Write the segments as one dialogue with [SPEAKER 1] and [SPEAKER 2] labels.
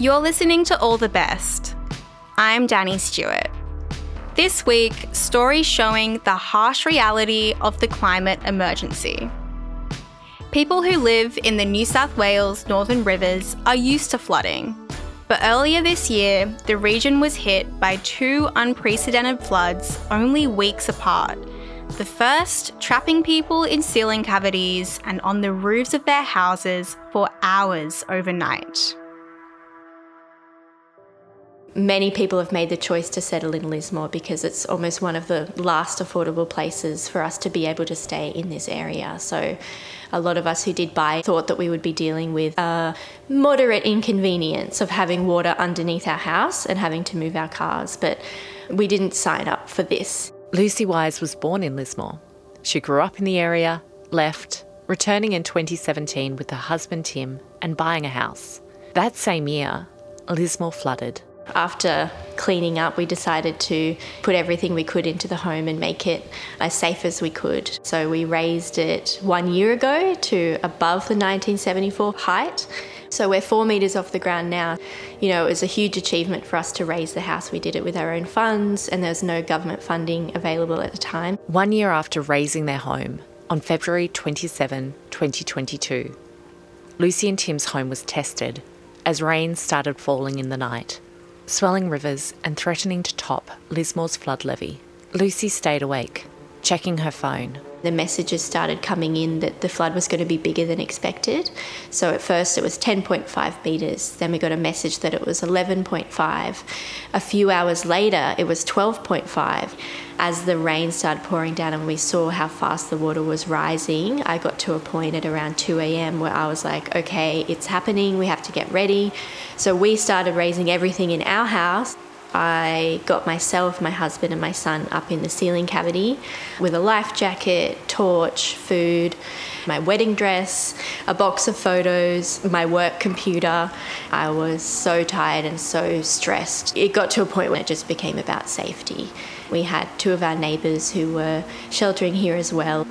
[SPEAKER 1] You're listening to All the Best. I'm Danny Stewart. This week, stories showing the harsh reality of the climate emergency. People who live in the New South Wales Northern Rivers are used to flooding. But earlier this year, the region was hit by two unprecedented floods only weeks apart. The first, trapping people in ceiling cavities and on the roofs of their houses for hours overnight.
[SPEAKER 2] Many people have made the choice to settle in Lismore because it's almost one of the last affordable places for us to be able to stay in this area. So, a lot of us who did buy thought that we would be dealing with a moderate inconvenience of having water underneath our house and having to move our cars, but we didn't sign up for this.
[SPEAKER 3] Lucy Wise was born in Lismore. She grew up in the area, left, returning in 2017 with her husband Tim and buying a house. That same year, Lismore flooded.
[SPEAKER 2] After cleaning up, we decided to put everything we could into the home and make it as safe as we could. So we raised it one year ago to above the 1974 height. So we're four metres off the ground now. You know, it was a huge achievement for us to raise the house. We did it with our own funds, and there was no government funding available at the time.
[SPEAKER 3] One year after raising their home, on February 27, 2022, Lucy and Tim's home was tested as rain started falling in the night swelling rivers and threatening to top Lismore's flood levee. Lucy stayed awake, checking her phone.
[SPEAKER 2] The messages started coming in that the flood was going to be bigger than expected. So at first it was 10.5 metres, then we got a message that it was 11.5. A few hours later it was 12.5 as the rain started pouring down and we saw how fast the water was rising, I got to a point at around 2 a.m. where I was like, okay, it's happening, we have to get ready. So we started raising everything in our house. I got myself, my husband, and my son up in the ceiling cavity with a life jacket, torch, food, my wedding dress, a box of photos, my work computer. I was so tired and so stressed. It got to a point where it just became about safety. We had two of our neighbours who were sheltering here as well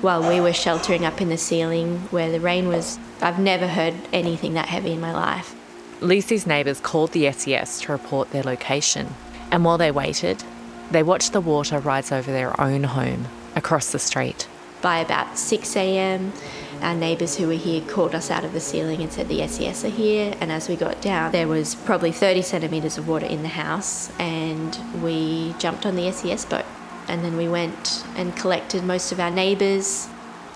[SPEAKER 2] while we were sheltering up in the ceiling where the rain was. I've never heard anything that heavy in my life.
[SPEAKER 3] Lucy's neighbours called the SES to report their location, and while they waited, they watched the water rise over their own home across the street.
[SPEAKER 2] By about 6 a.m., our neighbours who were here called us out of the ceiling and said the SES are here. And as we got down, there was probably 30 centimetres of water in the house, and we jumped on the SES boat. And then we went and collected most of our neighbours,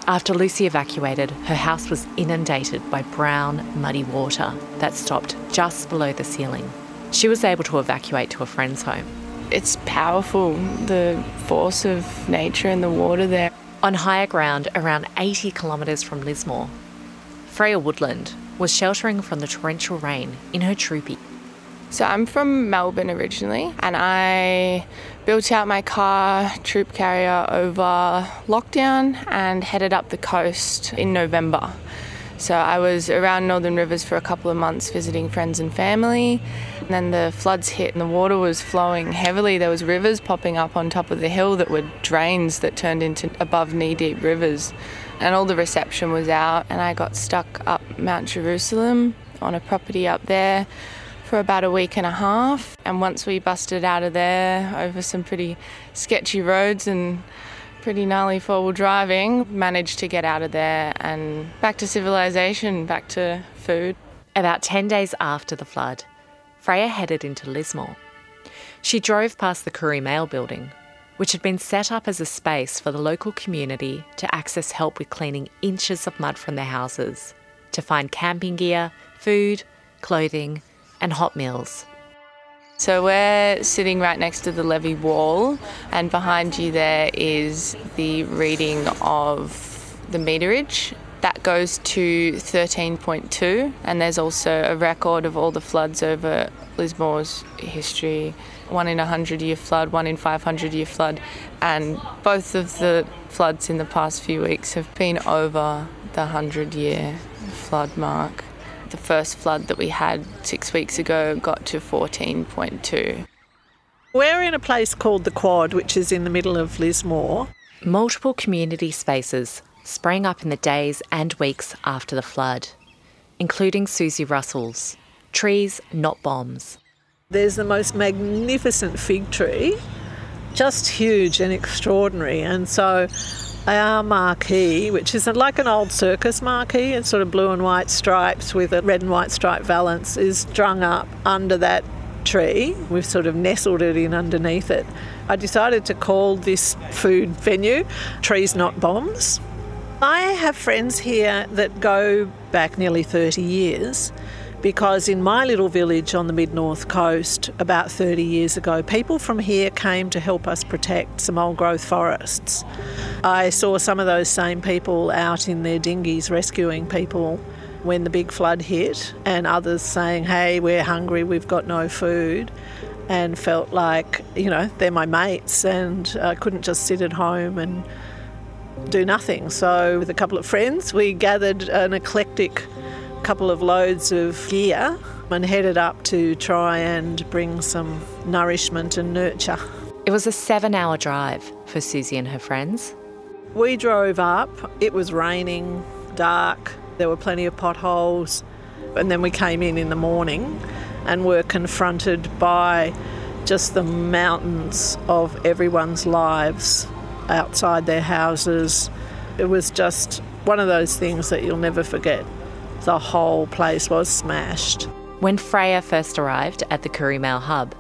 [SPEAKER 3] after Lucy evacuated, her house was inundated by brown, muddy water that stopped just below the ceiling. She was able to evacuate to a friend's home.
[SPEAKER 4] It's powerful, the force of nature and the water there.
[SPEAKER 3] On higher ground, around 80 kilometres from Lismore, Freya Woodland was sheltering from the torrential rain in her troopy.
[SPEAKER 4] So I'm from Melbourne originally, and I built out my car troop carrier over lockdown and headed up the coast in November. So I was around Northern Rivers for a couple of months visiting friends and family. And then the floods hit and the water was flowing heavily. There was rivers popping up on top of the hill that were drains that turned into above knee-deep rivers. And all the reception was out and I got stuck up Mount Jerusalem on a property up there for about a week and a half. And once we busted out of there over some pretty sketchy roads and pretty gnarly four wheel driving, managed to get out of there and back to civilization, back to food.
[SPEAKER 3] About 10 days after the flood, Freya headed into Lismore. She drove past the Koori Mail building, which had been set up as a space for the local community to access help with cleaning inches of mud from their houses, to find camping gear, food, clothing, and hot meals.
[SPEAKER 4] So we're sitting right next to the levee wall, and behind you there is the reading of the meterage. That goes to 13.2, and there's also a record of all the floods over Lismore's history one in a 100 year flood, one in 500 year flood, and both of the floods in the past few weeks have been over the 100 year flood mark the first flood that we had six weeks ago got to 14.2.
[SPEAKER 5] We're in a place called the Quad, which is in the middle of Lismore.
[SPEAKER 3] Multiple community spaces sprang up in the days and weeks after the flood, including Susie Russell's, Trees, not bombs.
[SPEAKER 5] There's the most magnificent fig tree, just huge and extraordinary. And so our marquee, which is like an old circus marquee, it's sort of blue and white stripes with a red and white stripe valance, is strung up under that tree. We've sort of nestled it in underneath it. I decided to call this food venue Trees Not Bombs. I have friends here that go back nearly 30 years because in my little village on the mid north coast about 30 years ago, people from here came to help us protect some old growth forests. I saw some of those same people out in their dinghies rescuing people when the big flood hit, and others saying, Hey, we're hungry, we've got no food. And felt like, you know, they're my mates, and I couldn't just sit at home and do nothing. So, with a couple of friends, we gathered an eclectic couple of loads of gear and headed up to try and bring some nourishment and nurture.
[SPEAKER 3] It was a seven hour drive for Susie and her friends.
[SPEAKER 5] We drove up, it was raining, dark, there were plenty of potholes, and then we came in in the morning and were confronted by just the mountains of everyone's lives outside their houses. It was just one of those things that you'll never forget the whole place was smashed.
[SPEAKER 3] When Freya first arrived at the Koori Mail hub,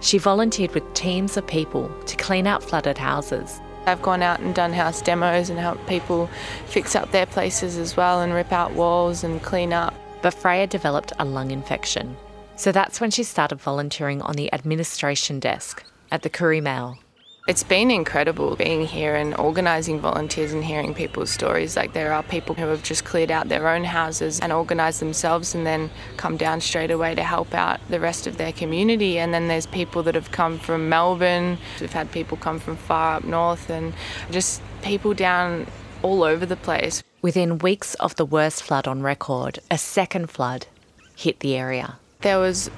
[SPEAKER 3] she volunteered with teams of people to clean out flooded houses.
[SPEAKER 4] I've gone out and done house demos and helped people fix up their places as well and rip out walls and clean up.
[SPEAKER 3] But Freya developed a lung infection. So that's when she started volunteering on the administration desk at the Koori Mail.
[SPEAKER 4] It's been incredible being here and organising volunteers and hearing people's stories. Like, there are people who have just cleared out their own houses and organised themselves and then come down straight away to help out the rest of their community. And then there's people that have come from Melbourne. We've had people come from far up north and just people down all over the place.
[SPEAKER 3] Within weeks of the worst flood on record, a second flood hit the area.
[SPEAKER 4] There was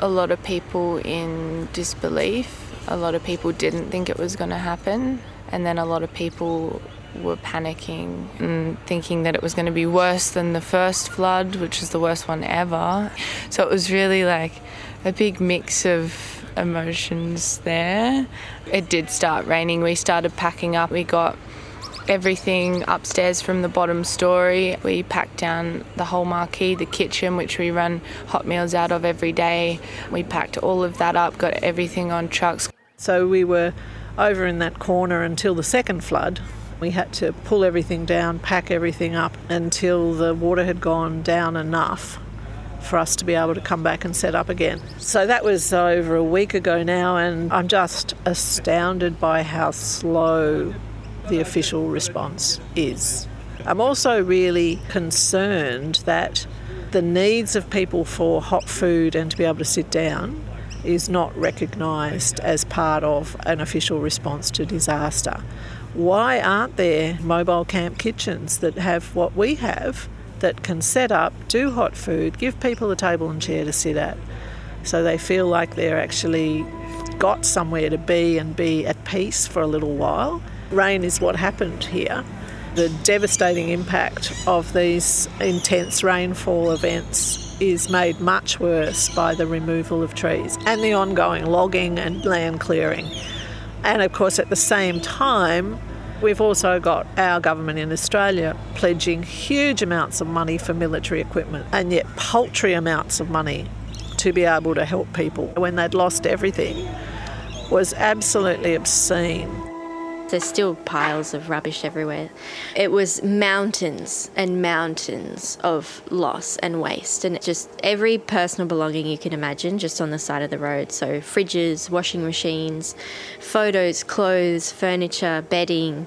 [SPEAKER 4] a lot of people in disbelief a lot of people didn't think it was going to happen, and then a lot of people were panicking and thinking that it was going to be worse than the first flood, which was the worst one ever. So it was really like a big mix of emotions there. It did start raining. We started packing up. We got everything upstairs from the bottom story. We packed down the whole marquee, the kitchen, which we run hot meals out of every day. We packed all of that up, got everything on trucks.
[SPEAKER 5] So we were over in that corner until the second flood. We had to pull everything down, pack everything up until the water had gone down enough for us to be able to come back and set up again. So that was over a week ago now, and I'm just astounded by how slow the official response is. I'm also really concerned that the needs of people for hot food and to be able to sit down is not recognised as part of an official response to disaster. Why aren't there mobile camp kitchens that have what we have that can set up, do hot food, give people a table and chair to sit at so they feel like they're actually got somewhere to be and be at peace for a little while? Rain is what happened here. The devastating impact of these intense rainfall events is made much worse by the removal of trees and the ongoing logging and land clearing. And of course, at the same time, we've also got our government in Australia pledging huge amounts of money for military equipment and yet paltry amounts of money to be able to help people when they'd lost everything was absolutely obscene.
[SPEAKER 2] There's still piles of rubbish everywhere. It was mountains and mountains of loss and waste, and just every personal belonging you can imagine just on the side of the road. So, fridges, washing machines, photos, clothes, furniture, bedding,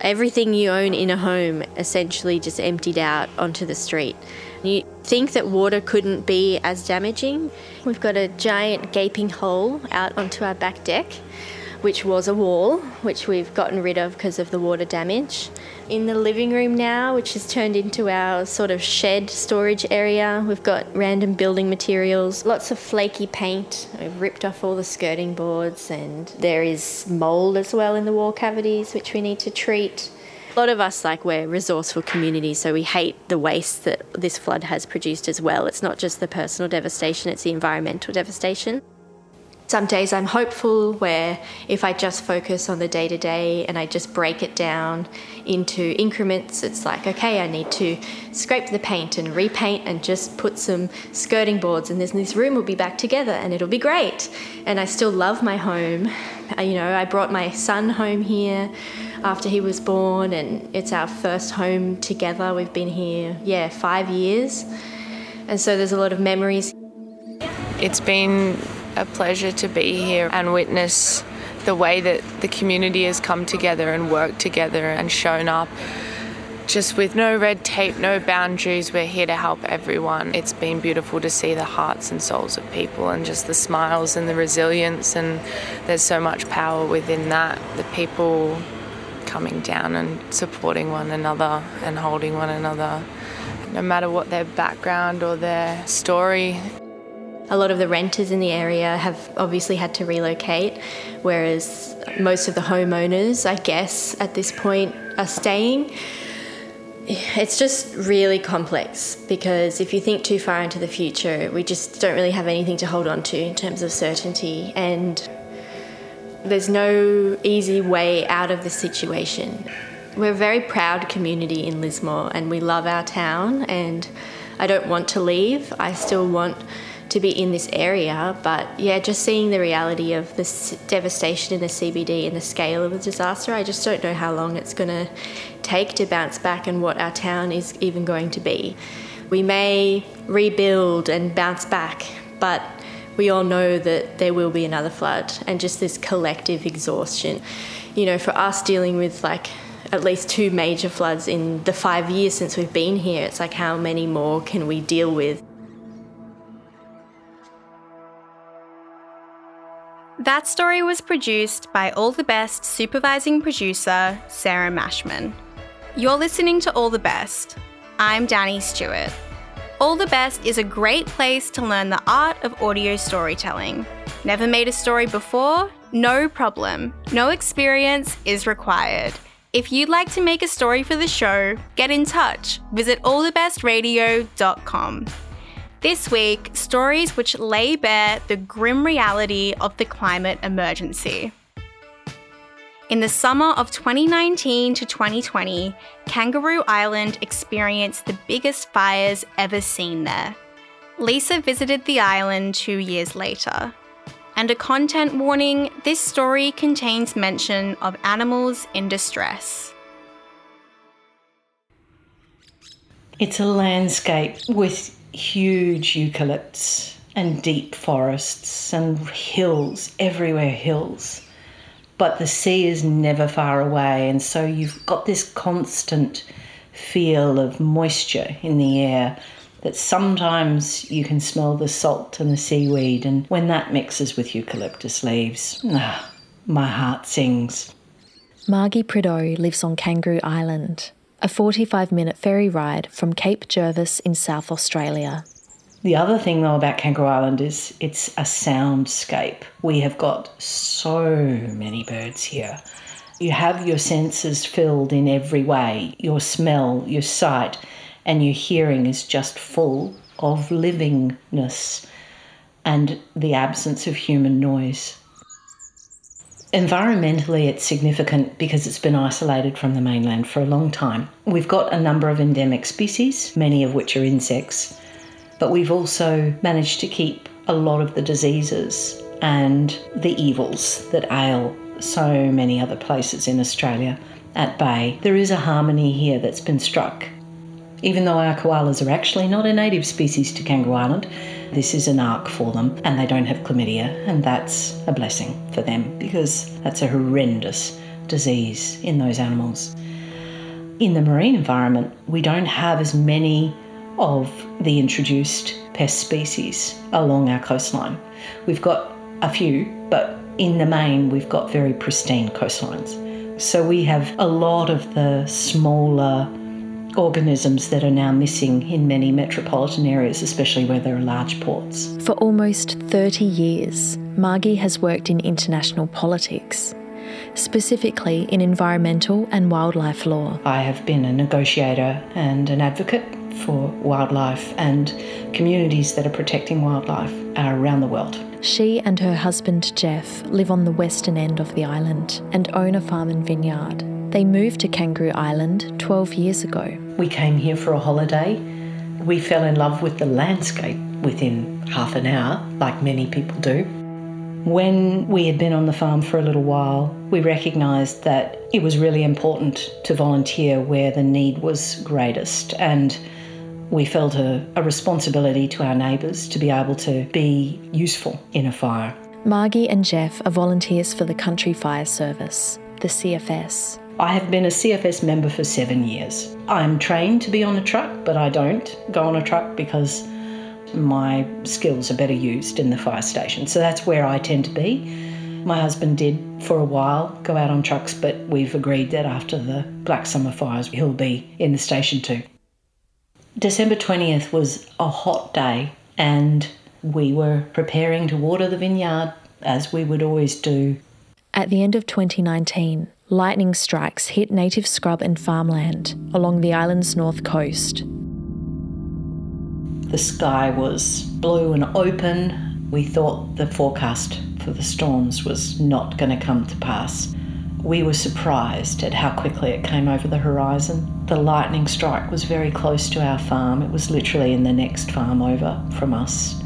[SPEAKER 2] everything you own in a home essentially just emptied out onto the street. You think that water couldn't be as damaging. We've got a giant gaping hole out onto our back deck which was a wall, which we've gotten rid of because of the water damage. In the living room now, which has turned into our sort of shed storage area, we've got random building materials, lots of flaky paint. We've ripped off all the skirting boards, and there is mould as well in the wall cavities, which we need to treat. A lot of us, like, we're resourceful communities, so we hate the waste that this flood has produced as well. It's not just the personal devastation, it's the environmental devastation. Some days I'm hopeful where if I just focus on the day to day and I just break it down into increments, it's like, okay, I need to scrape the paint and repaint and just put some skirting boards and this, this room will be back together and it'll be great. And I still love my home. You know, I brought my son home here after he was born and it's our first home together. We've been here, yeah, five years. And so there's a lot of memories.
[SPEAKER 4] It's been a pleasure to be here and witness the way that the community has come together and worked together and shown up. Just with no red tape, no boundaries, we're here to help everyone. It's been beautiful to see the hearts and souls of people and just the smiles and the resilience, and there's so much power within that. The people coming down and supporting one another and holding one another, no matter what their background or their story.
[SPEAKER 2] A lot of the renters in the area have obviously had to relocate, whereas most of the homeowners, I guess, at this point are staying. It's just really complex because if you think too far into the future, we just don't really have anything to hold on to in terms of certainty, and there's no easy way out of the situation. We're a very proud community in Lismore and we love our town, and I don't want to leave. I still want to be in this area. But yeah, just seeing the reality of this devastation in the CBD and the scale of the disaster, I just don't know how long it's going to take to bounce back and what our town is even going to be. We may rebuild and bounce back, but we all know that there will be another flood and just this collective exhaustion. You know, for us dealing with like at least two major floods in the five years since we've been here, it's like how many more can we deal with?
[SPEAKER 1] That story was produced by All the Best supervising producer Sarah Mashman. You're listening to All the Best. I'm Danny Stewart. All the Best is a great place to learn the art of audio storytelling. Never made a story before? No problem. No experience is required. If you'd like to make a story for the show, get in touch. Visit allthebestradio.com. This week, stories which lay bare the grim reality of the climate emergency. In the summer of 2019 to 2020, Kangaroo Island experienced the biggest fires ever seen there. Lisa visited the island two years later. And a content warning this story contains mention of animals in distress.
[SPEAKER 6] It's a landscape with huge eucalypts and deep forests and hills, everywhere hills. But the sea is never far away, and so you've got this constant feel of moisture in the air that sometimes you can smell the salt and the seaweed, and when that mixes with eucalyptus leaves, ah, my heart sings.
[SPEAKER 7] Margi Prideaux lives on Kangaroo Island a 45 minute ferry ride from Cape Jervis in South Australia.
[SPEAKER 6] The other thing, though, about Kangaroo Island is it's a soundscape. We have got so many birds here. You have your senses filled in every way your smell, your sight, and your hearing is just full of livingness and the absence of human noise. Environmentally, it's significant because it's been isolated from the mainland for a long time. We've got a number of endemic species, many of which are insects, but we've also managed to keep a lot of the diseases and the evils that ail so many other places in Australia at bay. There is a harmony here that's been struck. Even though our koalas are actually not a native species to Kangaroo Island, this is an ark for them and they don't have chlamydia, and that's a blessing for them because that's a horrendous disease in those animals. In the marine environment, we don't have as many of the introduced pest species along our coastline. We've got a few, but in the main, we've got very pristine coastlines. So we have a lot of the smaller organisms that are now missing in many metropolitan areas, especially where there are large ports.
[SPEAKER 7] For almost 30 years, Margi has worked in international politics. specifically in environmental and wildlife law.
[SPEAKER 6] I have been a negotiator and an advocate for wildlife and communities that are protecting wildlife around the world.
[SPEAKER 7] She and her husband Jeff live on the western end of the island and own a farm and vineyard. They moved to Kangaroo Island 12 years ago.
[SPEAKER 6] We came here for a holiday. We fell in love with the landscape within half an hour, like many people do. When we had been on the farm for a little while, we recognised that it was really important to volunteer where the need was greatest. And we felt a, a responsibility to our neighbours to be able to be useful in a fire.
[SPEAKER 7] Margi and Jeff are volunteers for the Country Fire Service, the CFS.
[SPEAKER 6] I have been a CFS member for seven years. I'm trained to be on a truck, but I don't go on a truck because my skills are better used in the fire station. So that's where I tend to be. My husband did for a while go out on trucks, but we've agreed that after the Black Summer fires, he'll be in the station too. December 20th was a hot day, and we were preparing to water the vineyard as we would always do.
[SPEAKER 7] At the end of 2019, lightning strikes hit native scrub and farmland along the island's north coast.
[SPEAKER 6] The sky was blue and open. We thought the forecast for the storms was not going to come to pass. We were surprised at how quickly it came over the horizon. The lightning strike was very close to our farm. It was literally in the next farm over from us.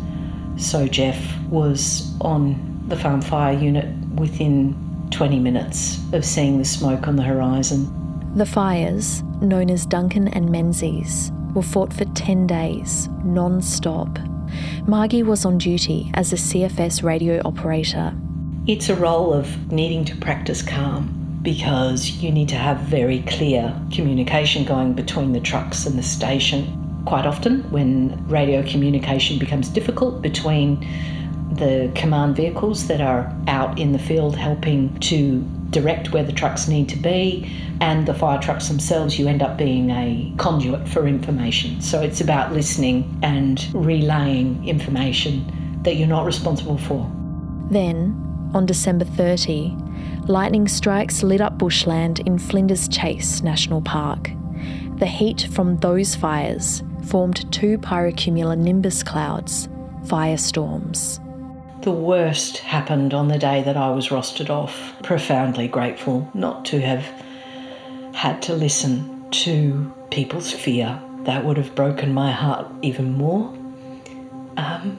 [SPEAKER 6] So Jeff was on the farm fire unit within 20 minutes of seeing the smoke on the horizon.
[SPEAKER 7] The fires, known as Duncan and Menzies, were fought for 10 days, non stop. Margi was on duty as a CFS radio operator.
[SPEAKER 6] It's a role of needing to practice calm because you need to have very clear communication going between the trucks and the station. Quite often, when radio communication becomes difficult between the command vehicles that are out in the field helping to direct where the trucks need to be and the fire trucks themselves, you end up being a conduit for information. So it's about listening and relaying information that you're not responsible for.
[SPEAKER 7] Then, on December 30, lightning strikes lit up bushland in Flinders Chase National Park. The heat from those fires formed two pyrocumulonimbus clouds, firestorms.
[SPEAKER 6] The worst happened on the day that I was rostered off. Profoundly grateful not to have had to listen to people's fear. That would have broken my heart even more. Um,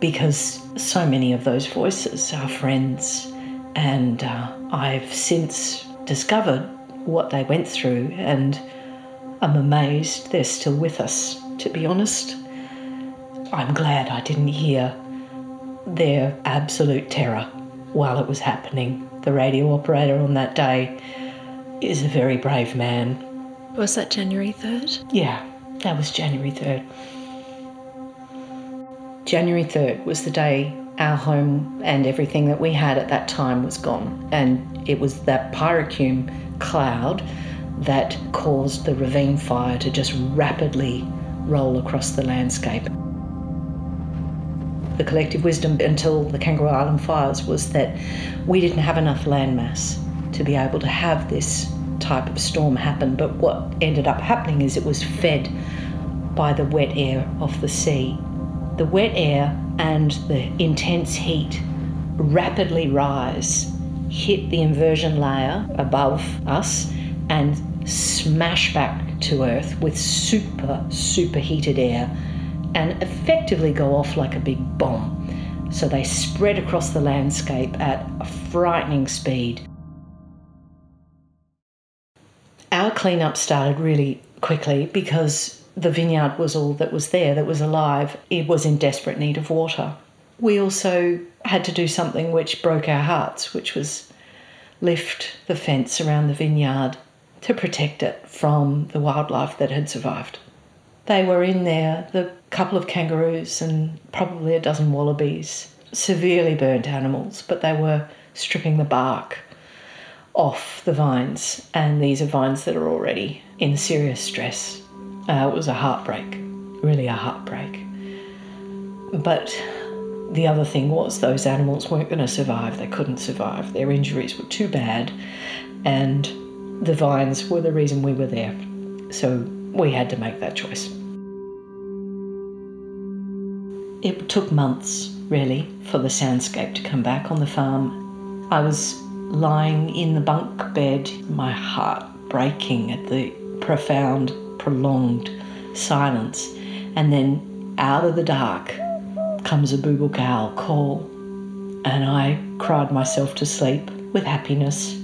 [SPEAKER 6] because so many of those voices are friends, and uh, I've since discovered what they went through, and I'm amazed they're still with us, to be honest. I'm glad I didn't hear their absolute terror while it was happening. The radio operator on that day is a very brave man.
[SPEAKER 7] Was that January 3rd?
[SPEAKER 6] Yeah, that was January 3rd. January 3rd was the day our home and everything that we had at that time was gone. And it was that pyrocume cloud that caused the ravine fire to just rapidly roll across the landscape. The collective wisdom until the Kangaroo Island fires was that we didn't have enough landmass to be able to have this type of storm happen. But what ended up happening is it was fed by the wet air of the sea. The wet air and the intense heat rapidly rise, hit the inversion layer above us, and smash back to Earth with super, super heated air and effectively go off like a big bomb. So they spread across the landscape at a frightening speed. Our cleanup started really quickly because the vineyard was all that was there that was alive. It was in desperate need of water. We also had to do something which broke our hearts, which was lift the fence around the vineyard to protect it from the wildlife that had survived. They were in there, the couple of kangaroos and probably a dozen wallabies, severely burnt animals, but they were stripping the bark off the vines, and these are vines that are already in serious stress. Uh, it was a heartbreak, really a heartbreak. But the other thing was those animals weren't going to survive. They couldn't survive. Their injuries were too bad, and the vines were the reason we were there. So we had to make that choice. It took months, really, for the soundscape to come back on the farm. I was lying in the bunk bed, my heart breaking at the profound, prolonged silence, and then out of the dark comes a boobook owl call, and I cried myself to sleep with happiness.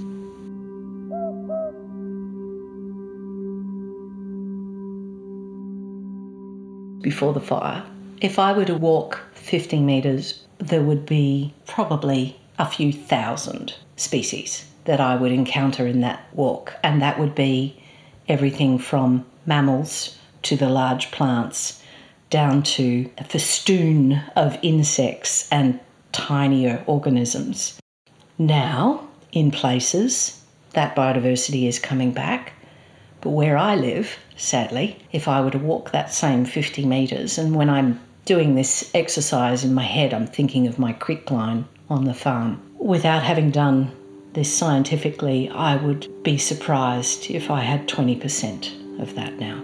[SPEAKER 6] Before the fire, if I were to walk 50 metres, there would be probably a few thousand species that I would encounter in that walk, and that would be everything from mammals to the large plants down to a festoon of insects and tinier organisms. Now, in places, that biodiversity is coming back. But where I live, sadly, if I were to walk that same 50 metres, and when I'm doing this exercise in my head, I'm thinking of my creek line on the farm. Without having done this scientifically, I would be surprised if I had 20% of that now.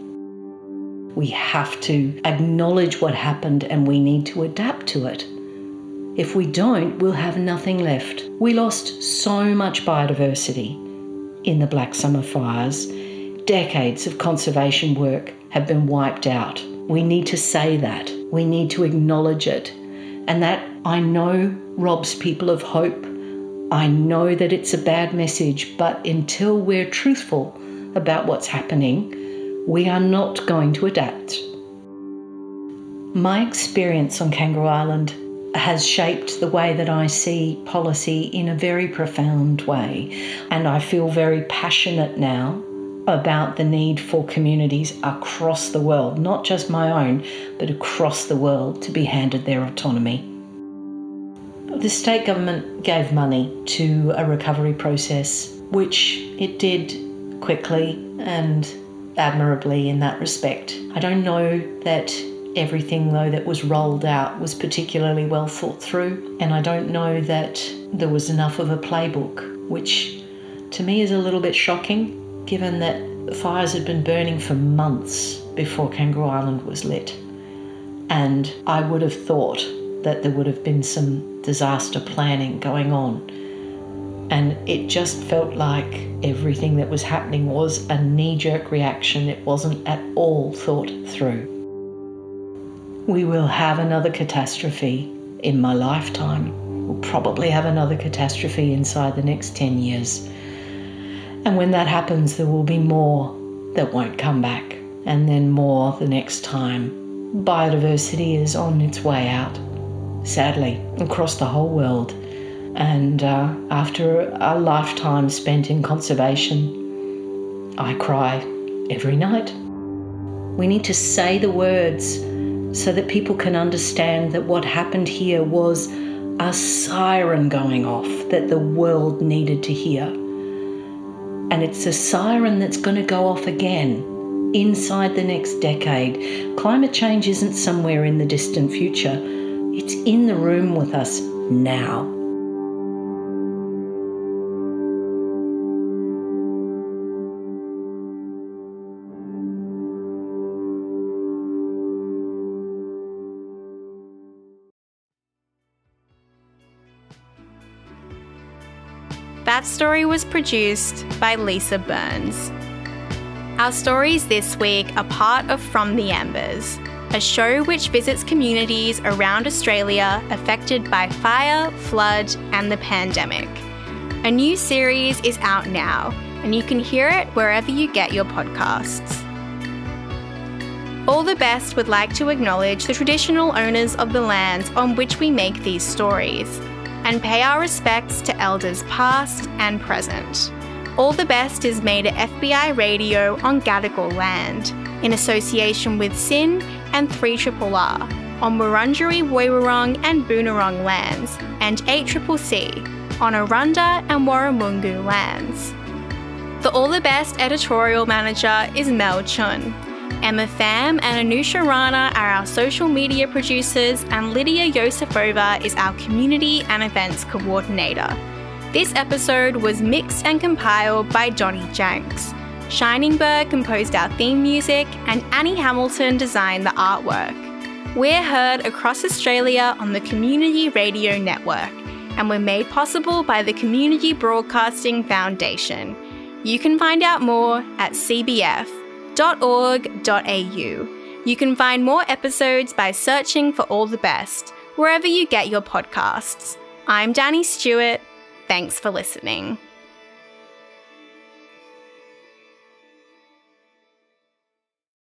[SPEAKER 6] We have to acknowledge what happened and we need to adapt to it. If we don't, we'll have nothing left. We lost so much biodiversity in the Black Summer fires. Decades of conservation work have been wiped out. We need to say that. We need to acknowledge it. And that I know robs people of hope. I know that it's a bad message, but until we're truthful about what's happening, we are not going to adapt. My experience on Kangaroo Island has shaped the way that I see policy in a very profound way, and I feel very passionate now about the need for communities across the world, not just my own, but across the world, to be handed their autonomy. The state government gave money to a recovery process, which it did quickly and admirably in that respect. I don't know that everything, though, that was rolled out was particularly well thought through, and I don't know that there was enough of a playbook, which to me is a little bit shocking given that fires had been burning for months before Kangaroo Island was lit. And I would have thought that there would have been some disaster planning going on and it just felt like everything that was happening was a knee jerk reaction. It wasn't at all thought through. We will have another catastrophe in my lifetime. We'll probably have another catastrophe inside the next 10 years. And when that happens, there will be more that won't come back, and then more the next time. Biodiversity is on its way out, sadly, across the whole world. And uh, after a lifetime spent in conservation, I cry every night. We need to say the words so that people can understand that what happened here was a siren going off that the world needed to hear. And it's a siren that's going to go off again inside the next decade. Climate change isn't somewhere in the distant future, it's in the room with us now.
[SPEAKER 1] That story was produced by Lisa Burns. Our stories this week are part of From the Embers, a show which visits communities around Australia affected by fire, flood, and the pandemic. A new series is out now, and you can hear it wherever you get your podcasts. All the Best would like to acknowledge the traditional owners of the lands on which we make these stories and pay our respects to elders past and present. All the Best is made at FBI Radio on Gadigal land, in association with SYN and 3RRR, on Wurundjeri Woiwurrung and Boonwurrung lands, and 8CCC, on Arrernte and Warramungu lands. The All the Best editorial manager is Mel Chun. Emma Pham and Anusha Rana are our social media producers, and Lydia Yosefova is our community and events coordinator. This episode was mixed and compiled by Johnny Janks. Shiningberg composed our theme music, and Annie Hamilton designed the artwork. We're heard across Australia on the Community Radio Network, and we're made possible by the Community Broadcasting Foundation. You can find out more at cbf.org.au. You can find more episodes by searching for All the Best, wherever you get your podcasts. I'm Danny Stewart. Thanks for listening.